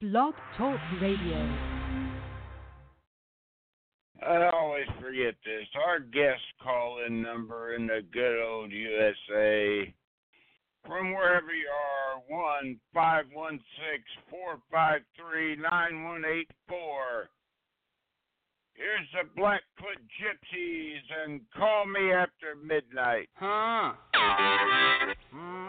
Blog Talk Radio. I always forget this. Our guest call in number in the good old USA from wherever you are, one five one six four five three nine one eight four. Here's the Blackfoot Gypsies and call me after midnight. Huh? Some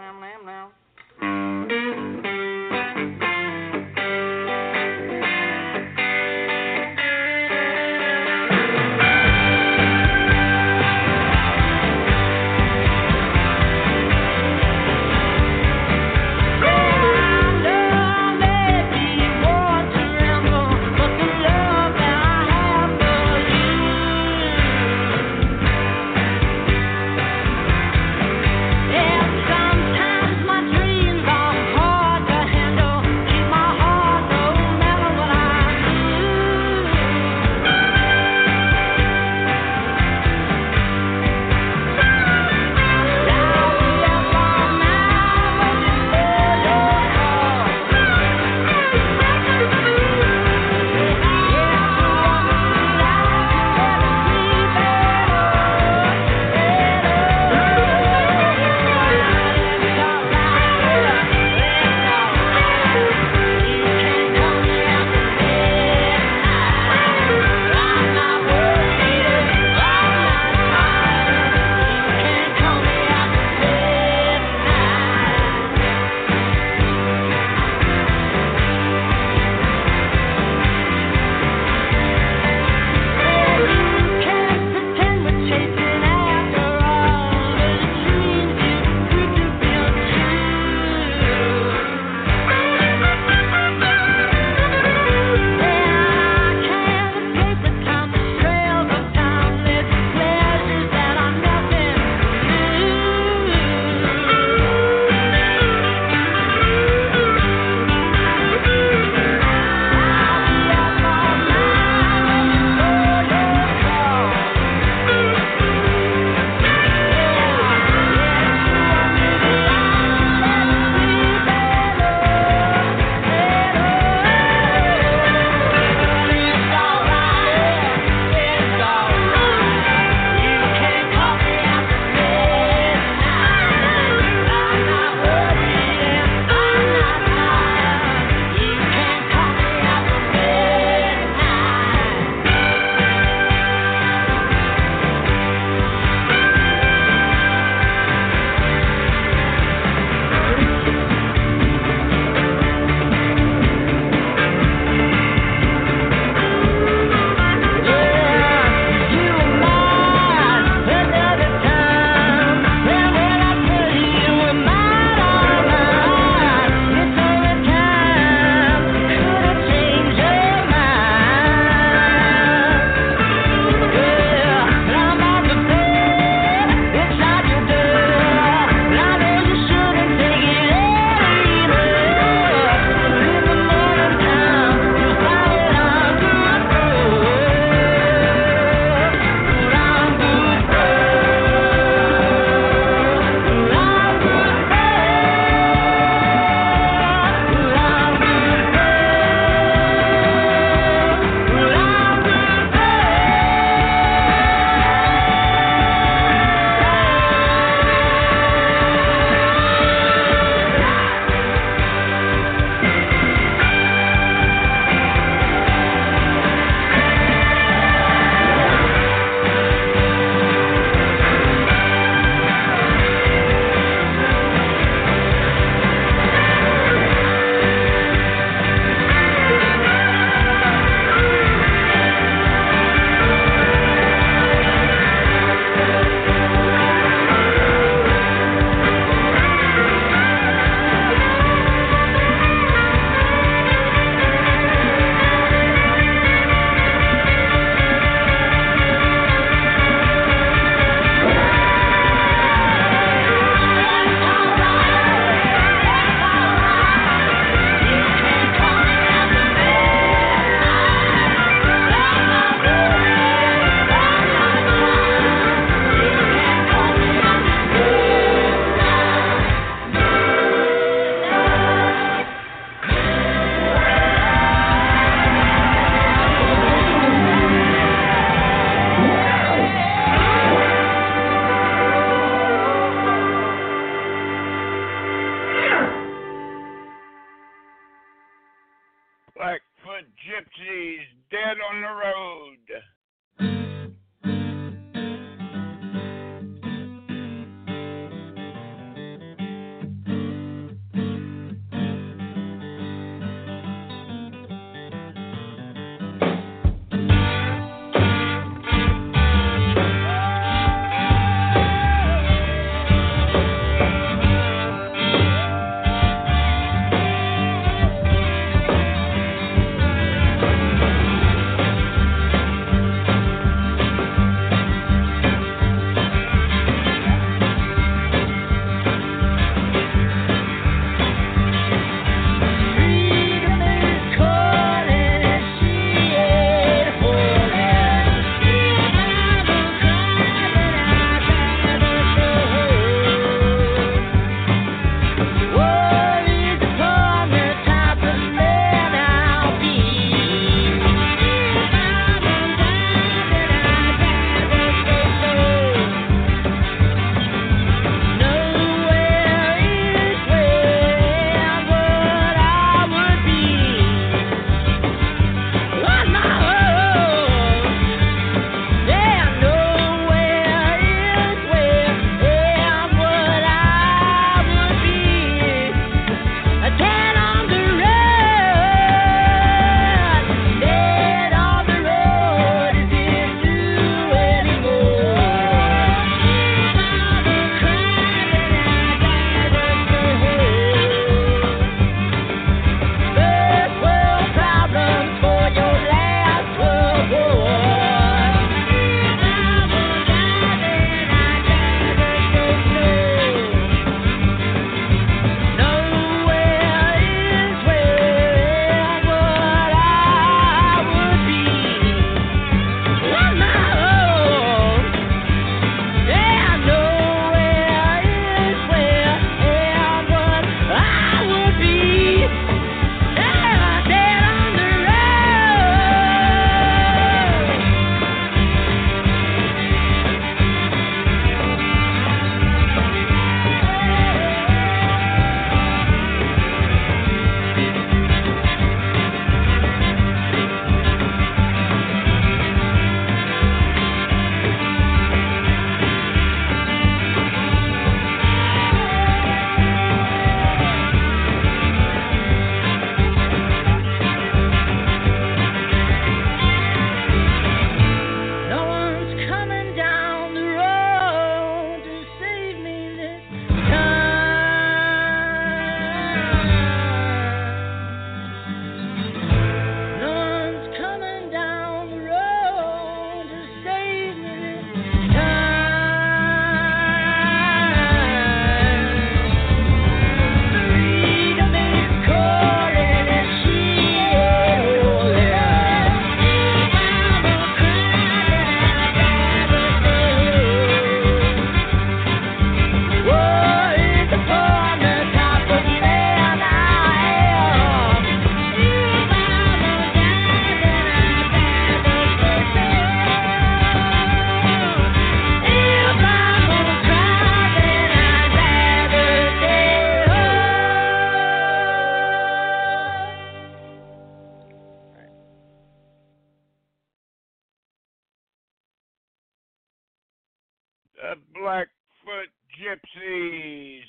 uh, Blackfoot Gypsies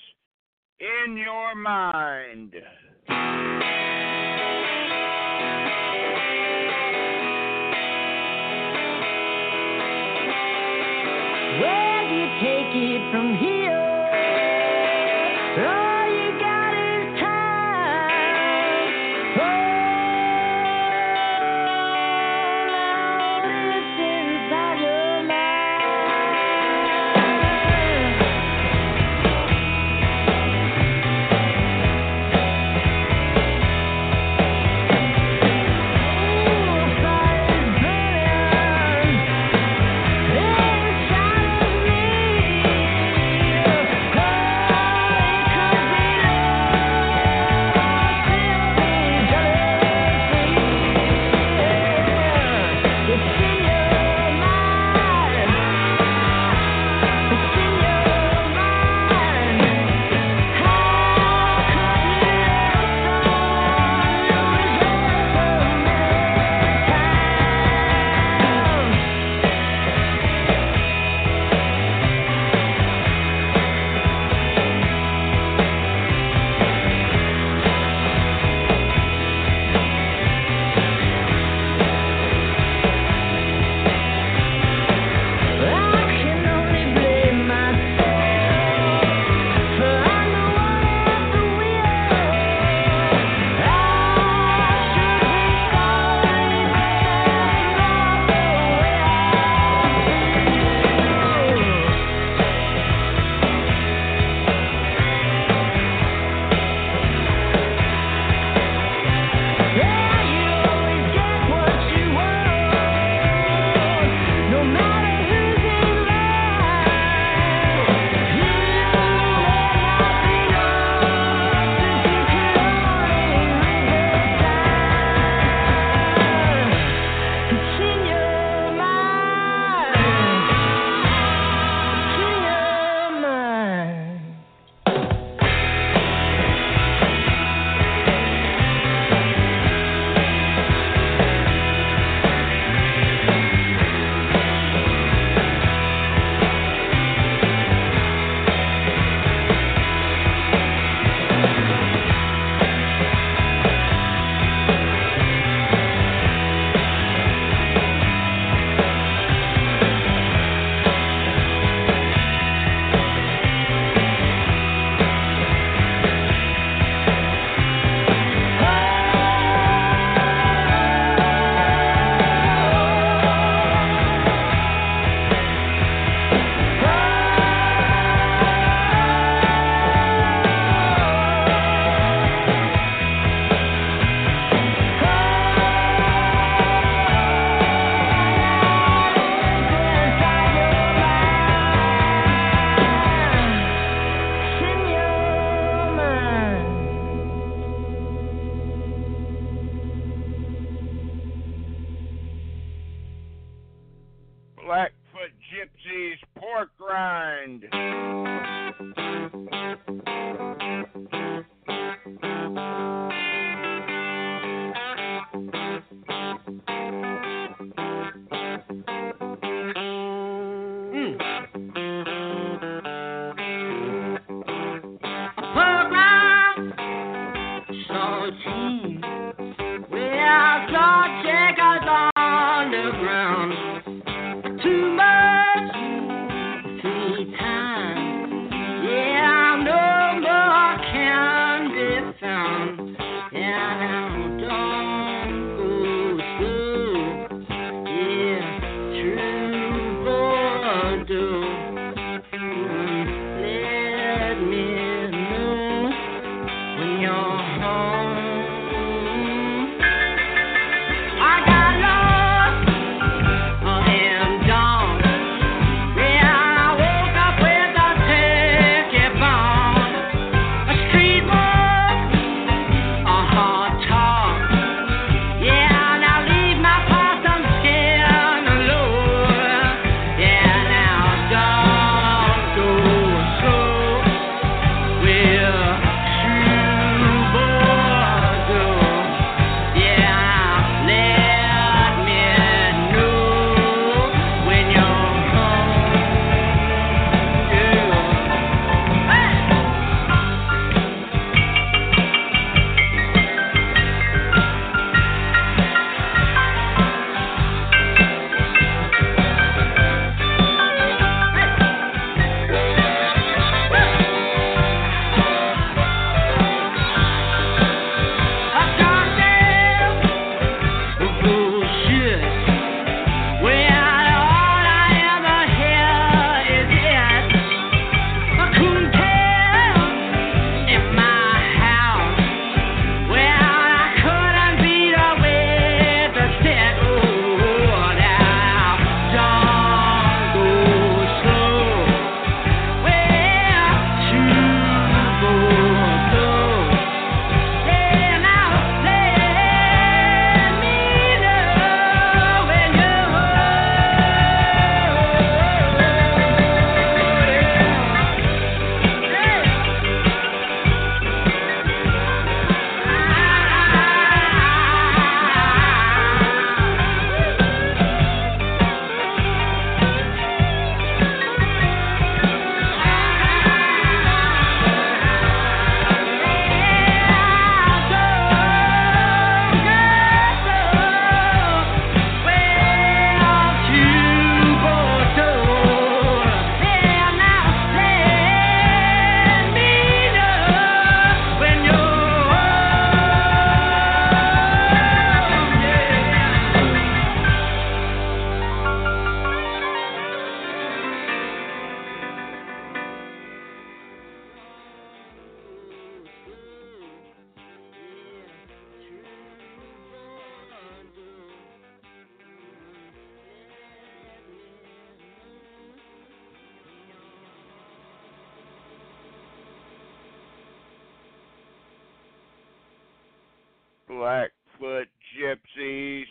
in your mind. Where do you take it from here? Blackfoot gypsies,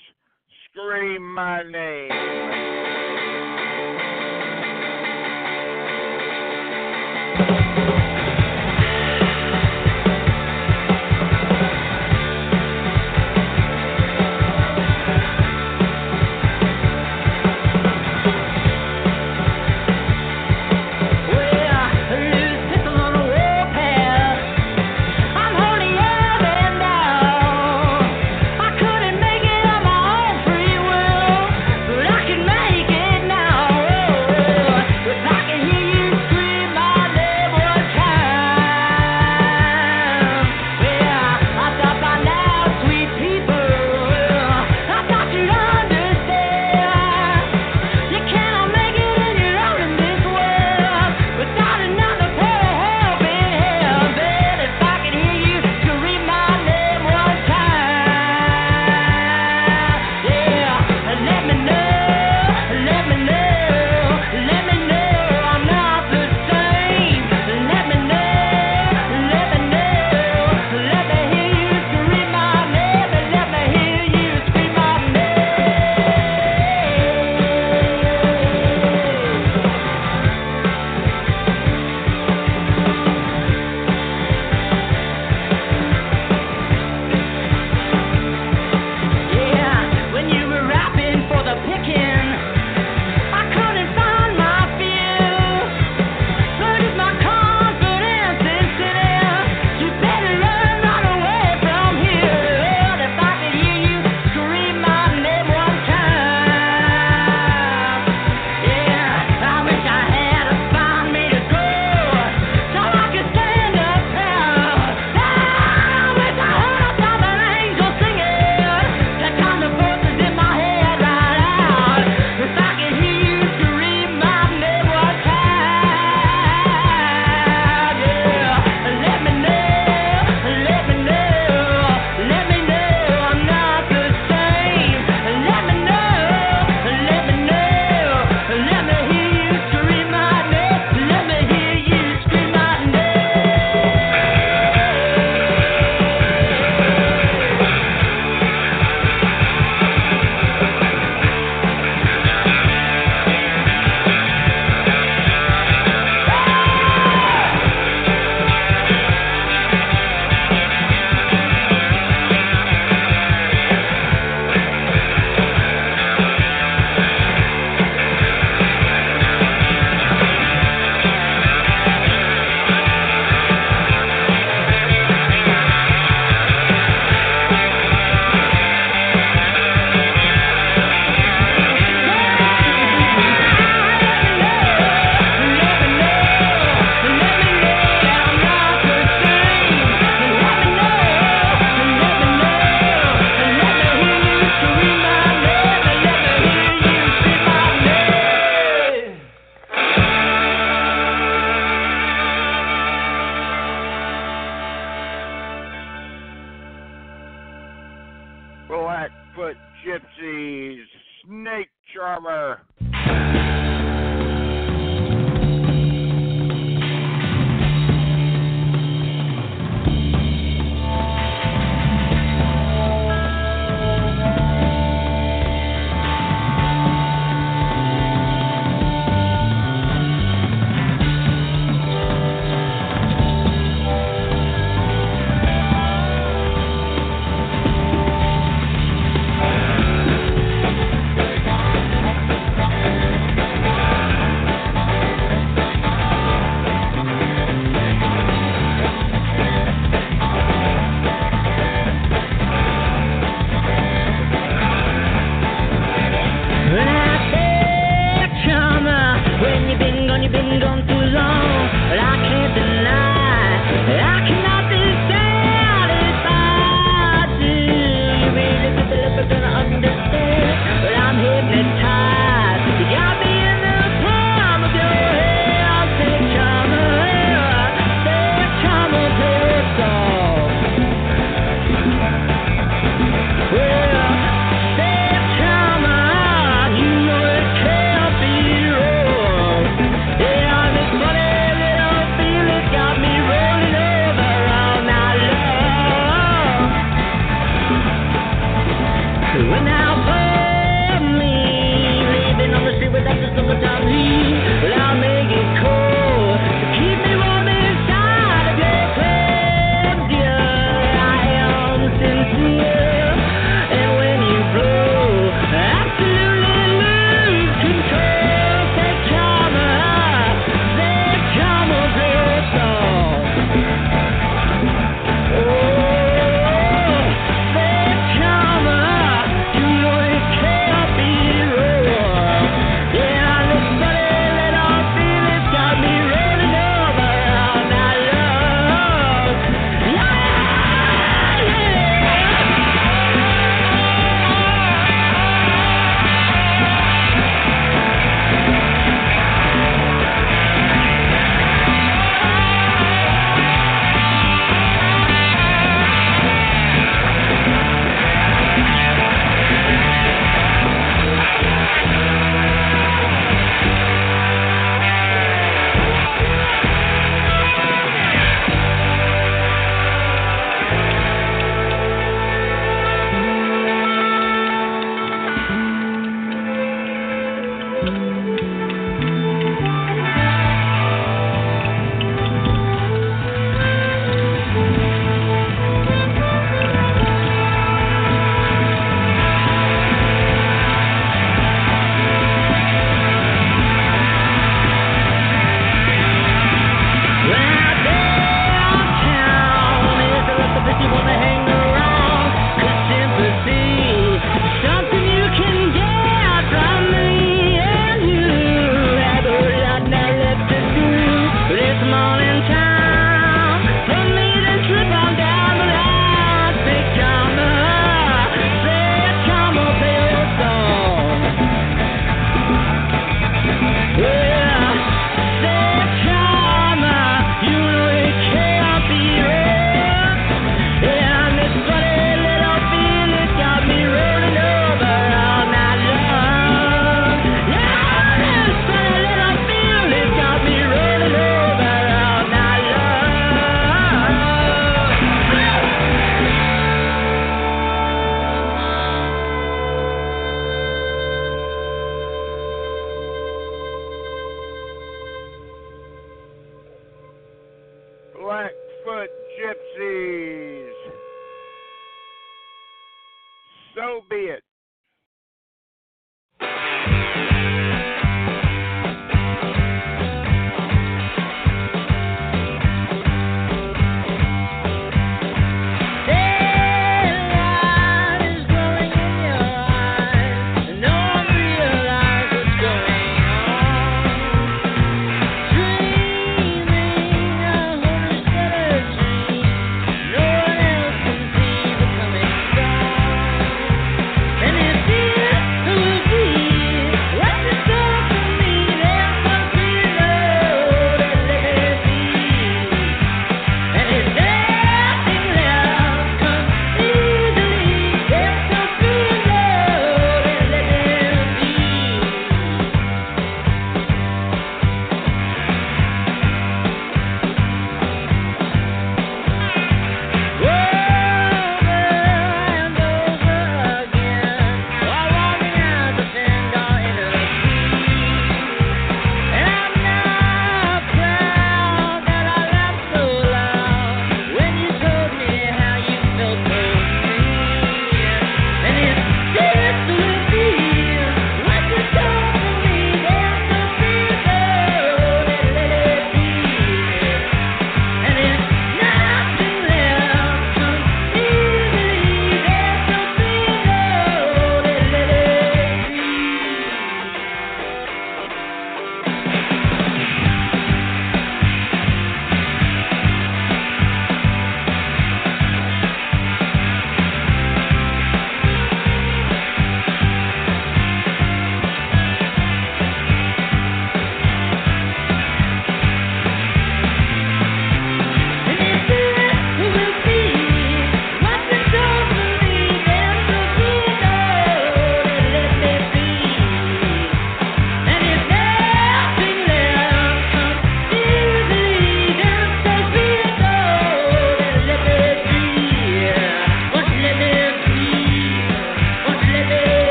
scream my name.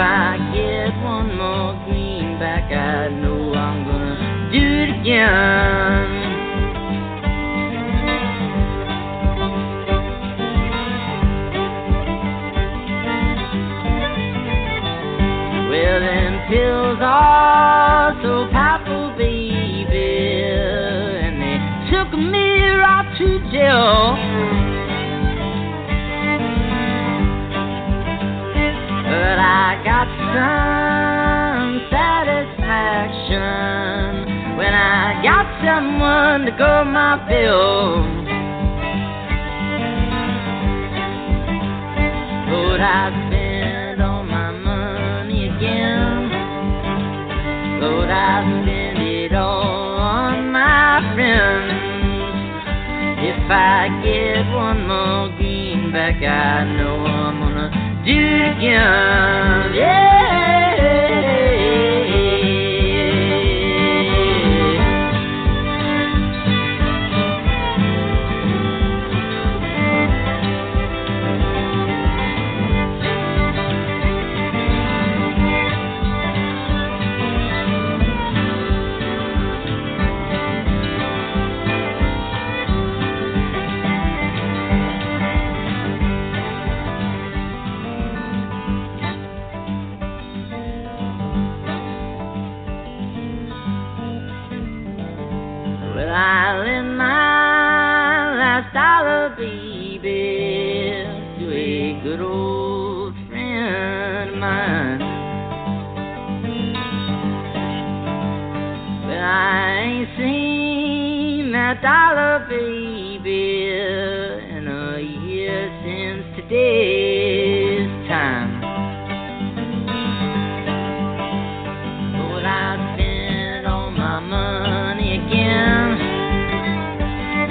I get one more greenback, I know I'm gonna do it again. Well, them pills are so powerful, baby, and they took me right to jail. satisfaction, satisfaction. When I got someone to go my bill. Lord, I spend all my money again. Lord, I spend it all on my friends. If I get one more greenback, I know I'm gonna do it again. Yeah. Dollar baby in a year since today's time. Lord, I spent all my money again.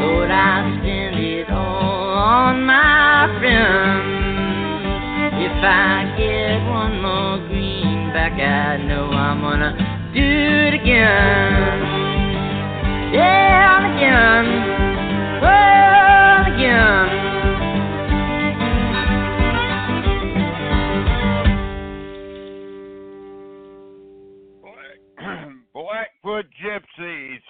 Lord, I spend it all on my friends. If I get one more greenback, I know I'm gonna do it again. And again. And again. Black, Blackfoot Gypsies.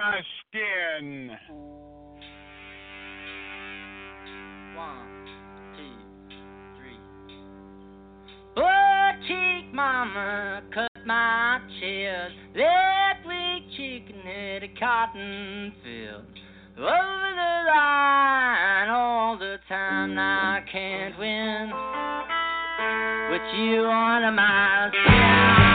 My skin. One, two, three. Butt cheek mama cut my chest. That weak chicken at a cotton field. Over the line all the time. I can't win. With you on my side.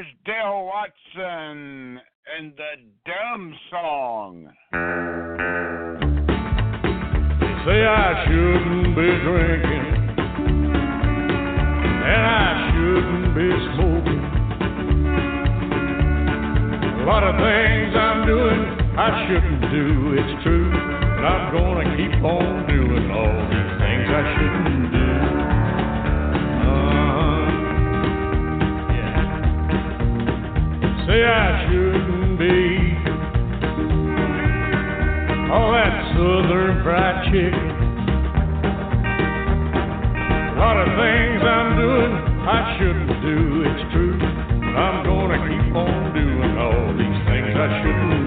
Here's Dale Watson and the Dumb Song. Say I shouldn't be drinking, and I shouldn't be smoking. A lot of things I'm doing I shouldn't do, it's true. But I'm gonna keep on doing all these things I shouldn't do. Say I shouldn't be all that southern fried chicken. A lot of things I'm doing I shouldn't do, it's true. I'm gonna keep on doing all these things I shouldn't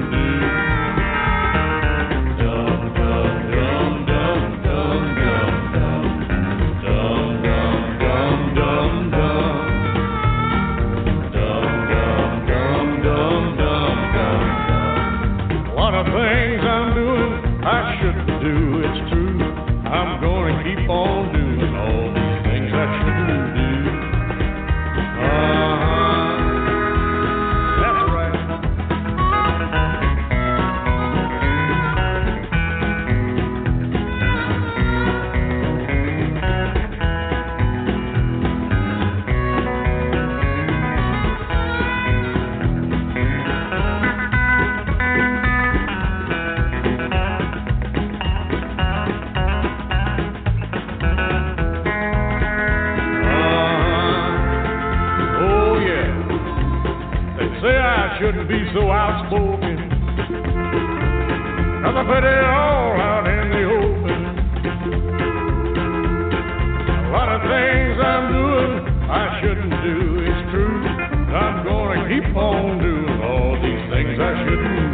I put it all out in the open. A lot of things I'm doing I shouldn't do, it's true. I'm gonna keep on doing all these things I shouldn't do.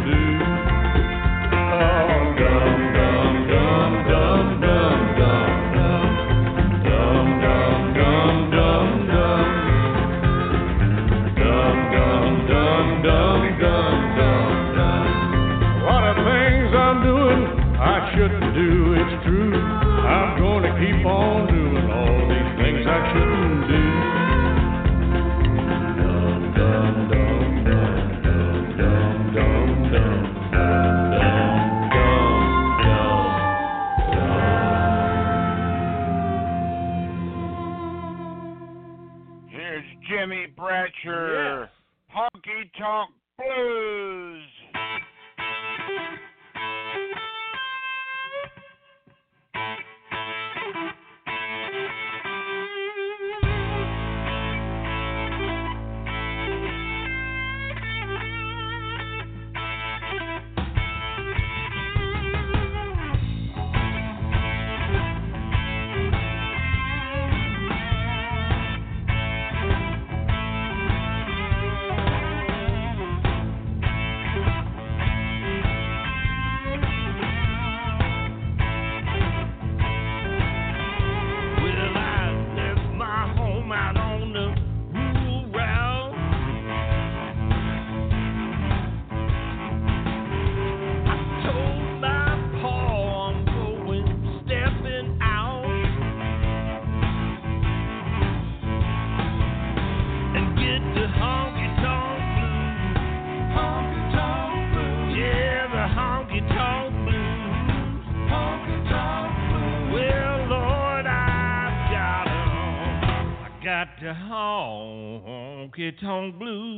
Tonk blues.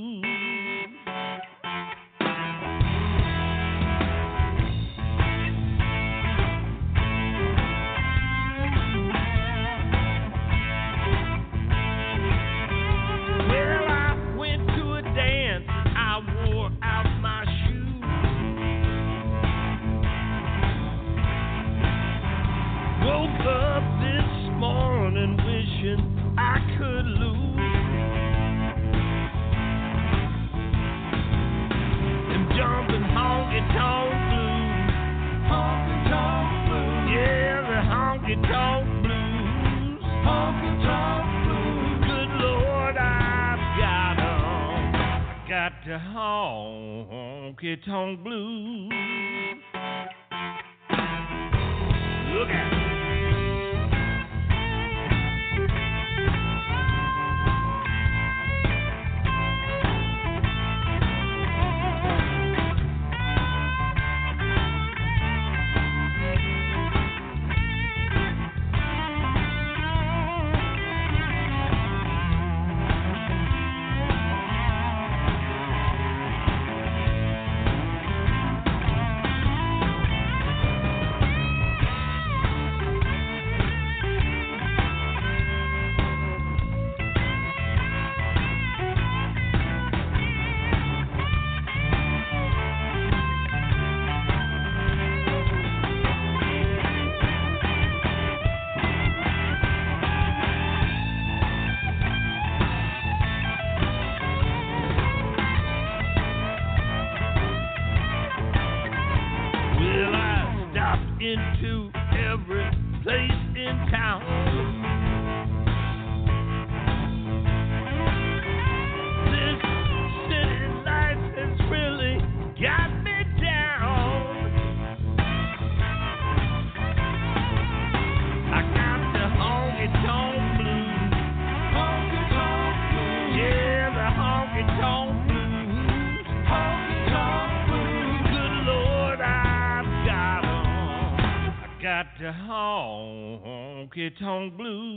Got the honky tonk blues. Look at honky tonk blues.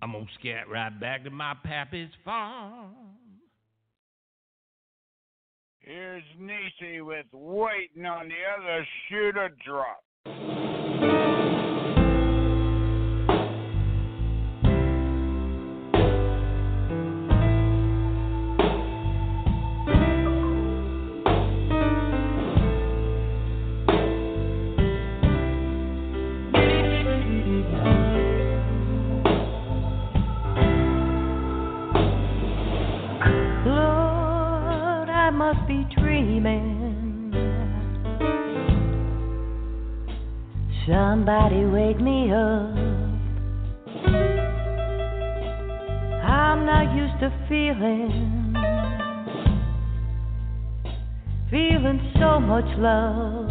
I'm gonna scat right back to my pappy's farm. Here's Niecy with waiting on the other shoe to drop. Be dreaming. Somebody wake me up. I'm not used to feeling, feeling so much love.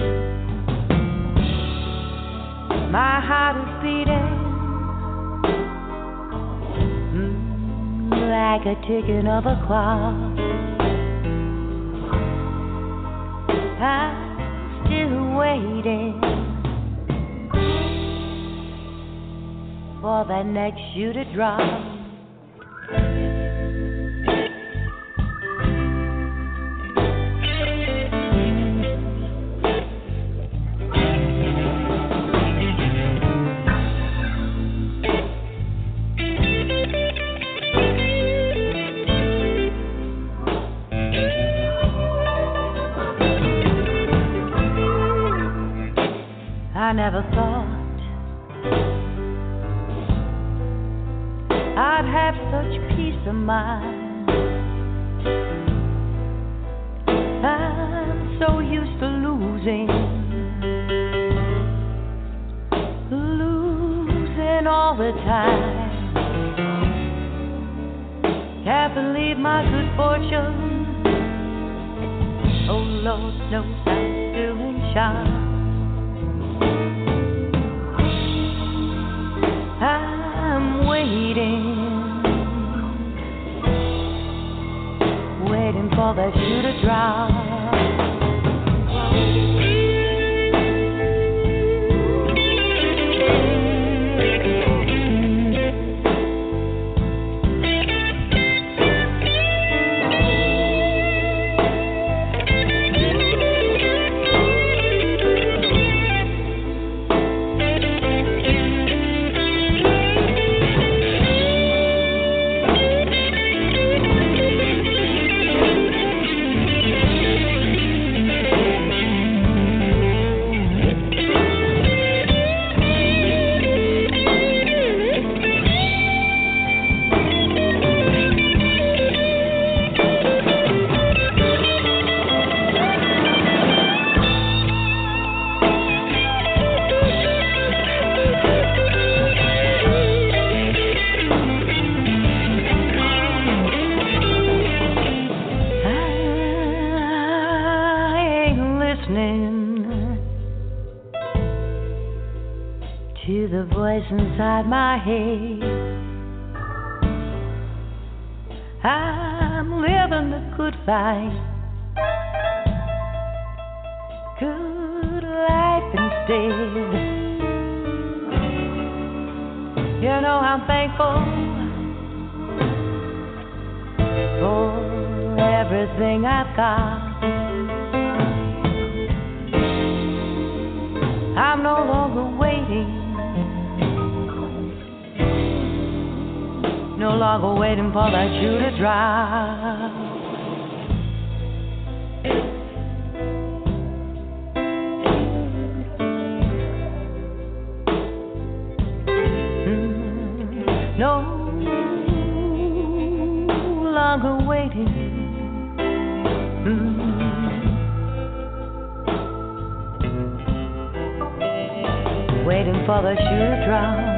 My heart is beating mm, like a ticking of a clock. I'm still waiting for that next shoe to drop. I never thought I'd have such peace of mind. I'm so used to losing, losing all the time. Can't believe my good fortune. Oh Lord no, I'm doing shy. waiting, waiting for the shoe to drop. No longer waiting for that shoe to drop. for the shoe to drop.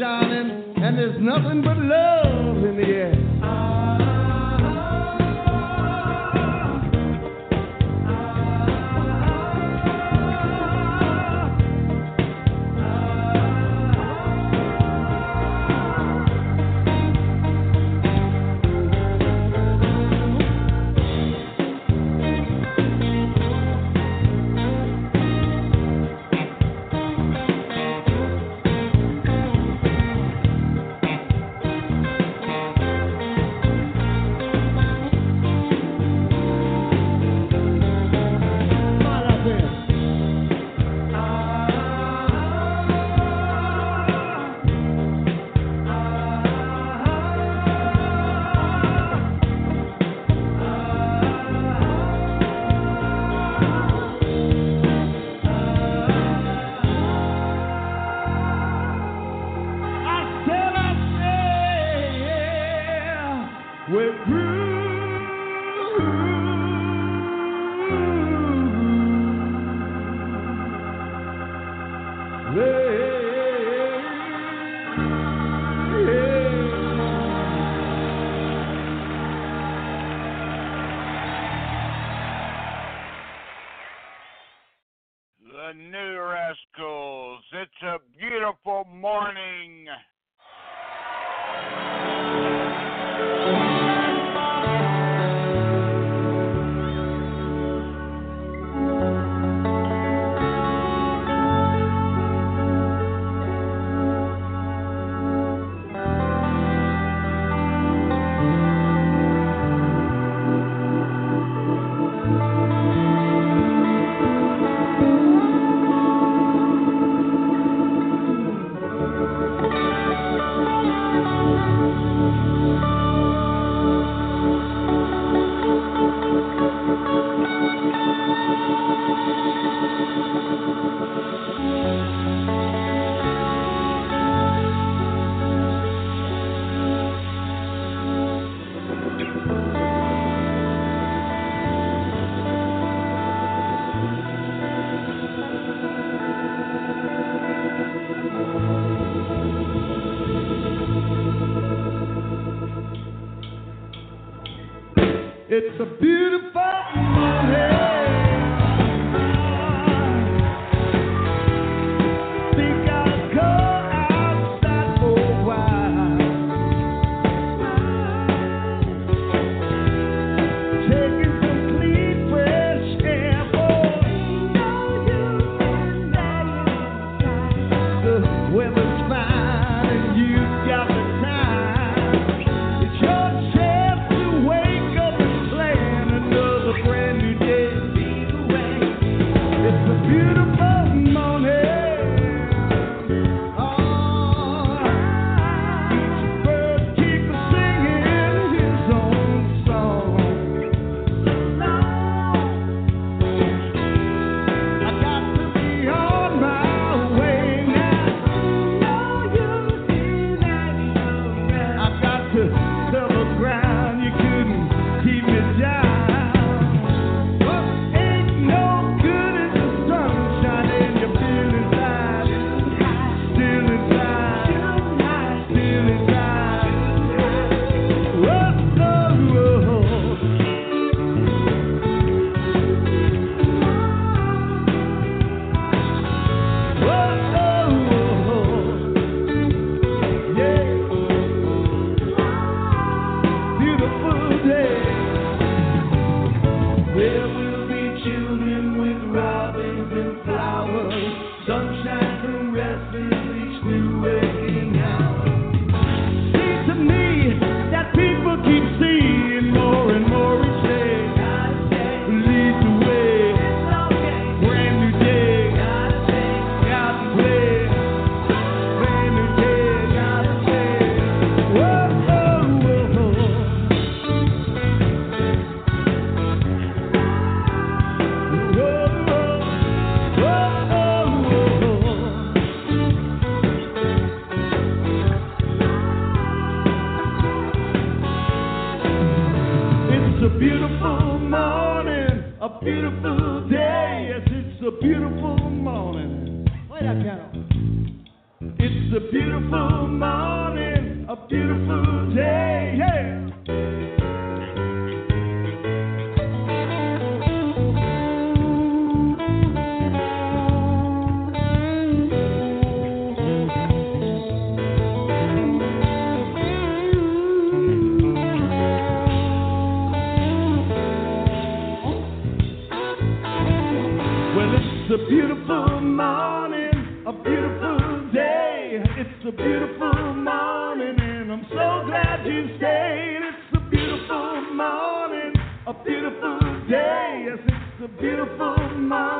Shining the beauty. Well, it's a beautiful morning, a beautiful day. It's a beautiful morning, and I'm so glad you stayed. It's a beautiful morning, a beautiful day. Yes, it's a beautiful morning.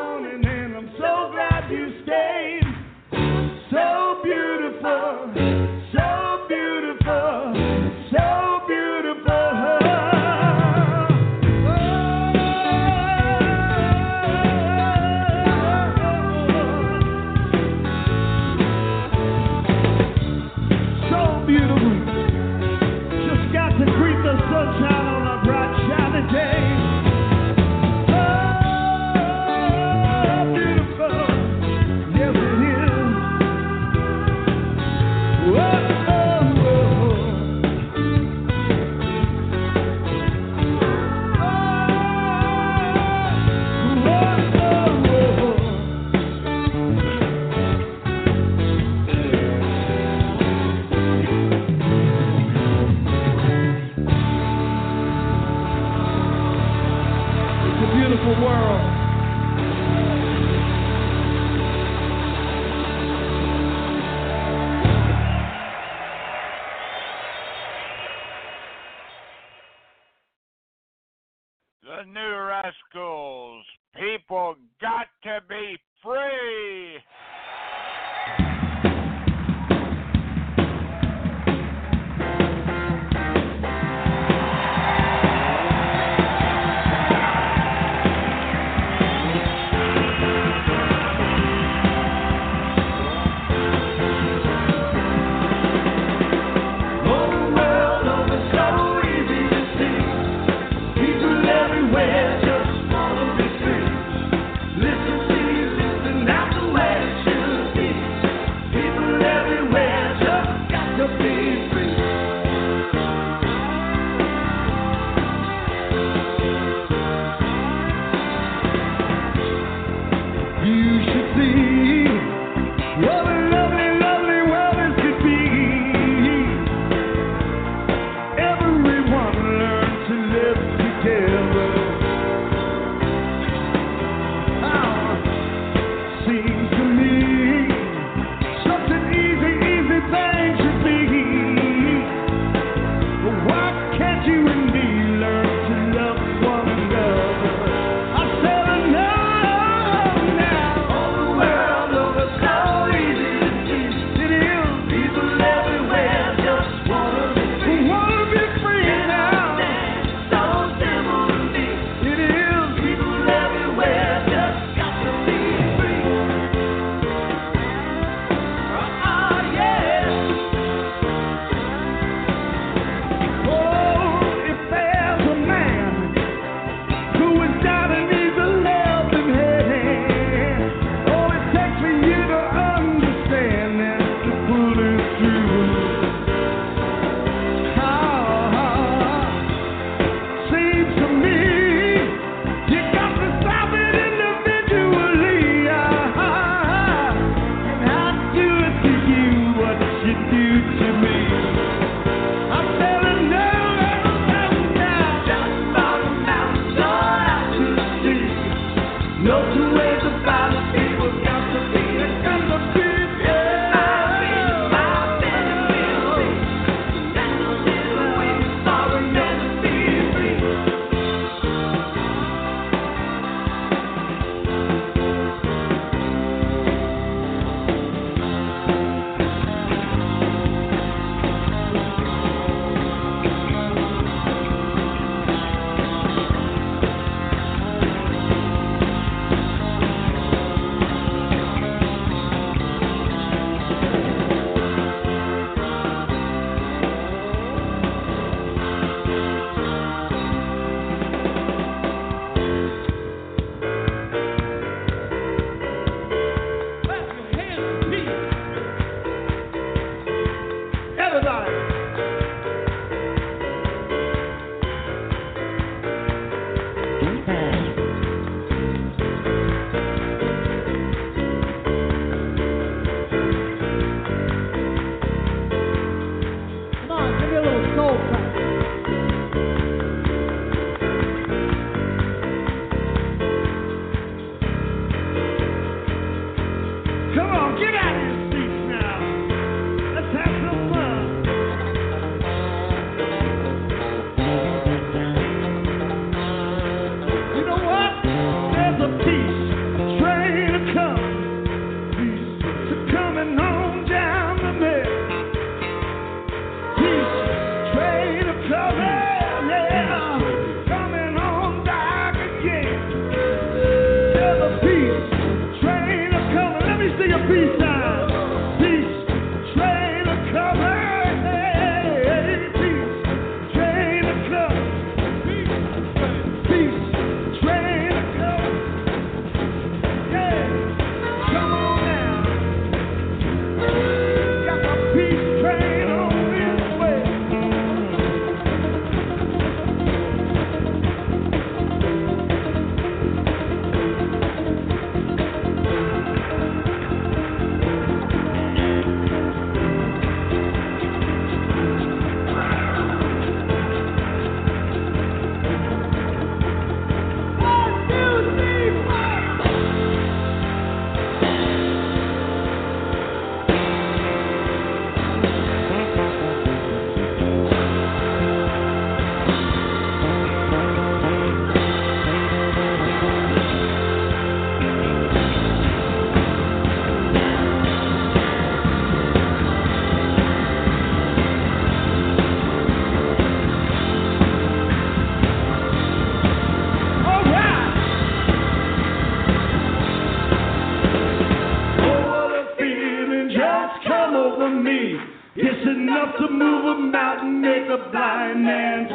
enough to move a mountain, make a blind man.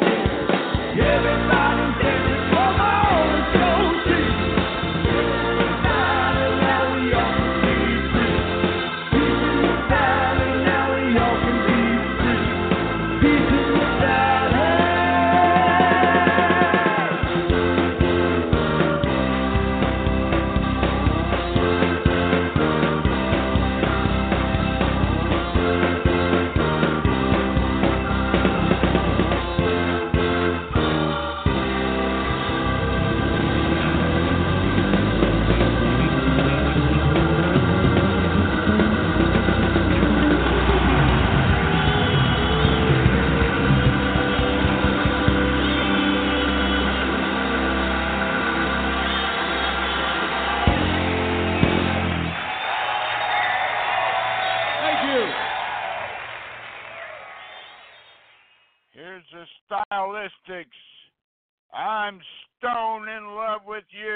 Everybody. I'm stone in love with you.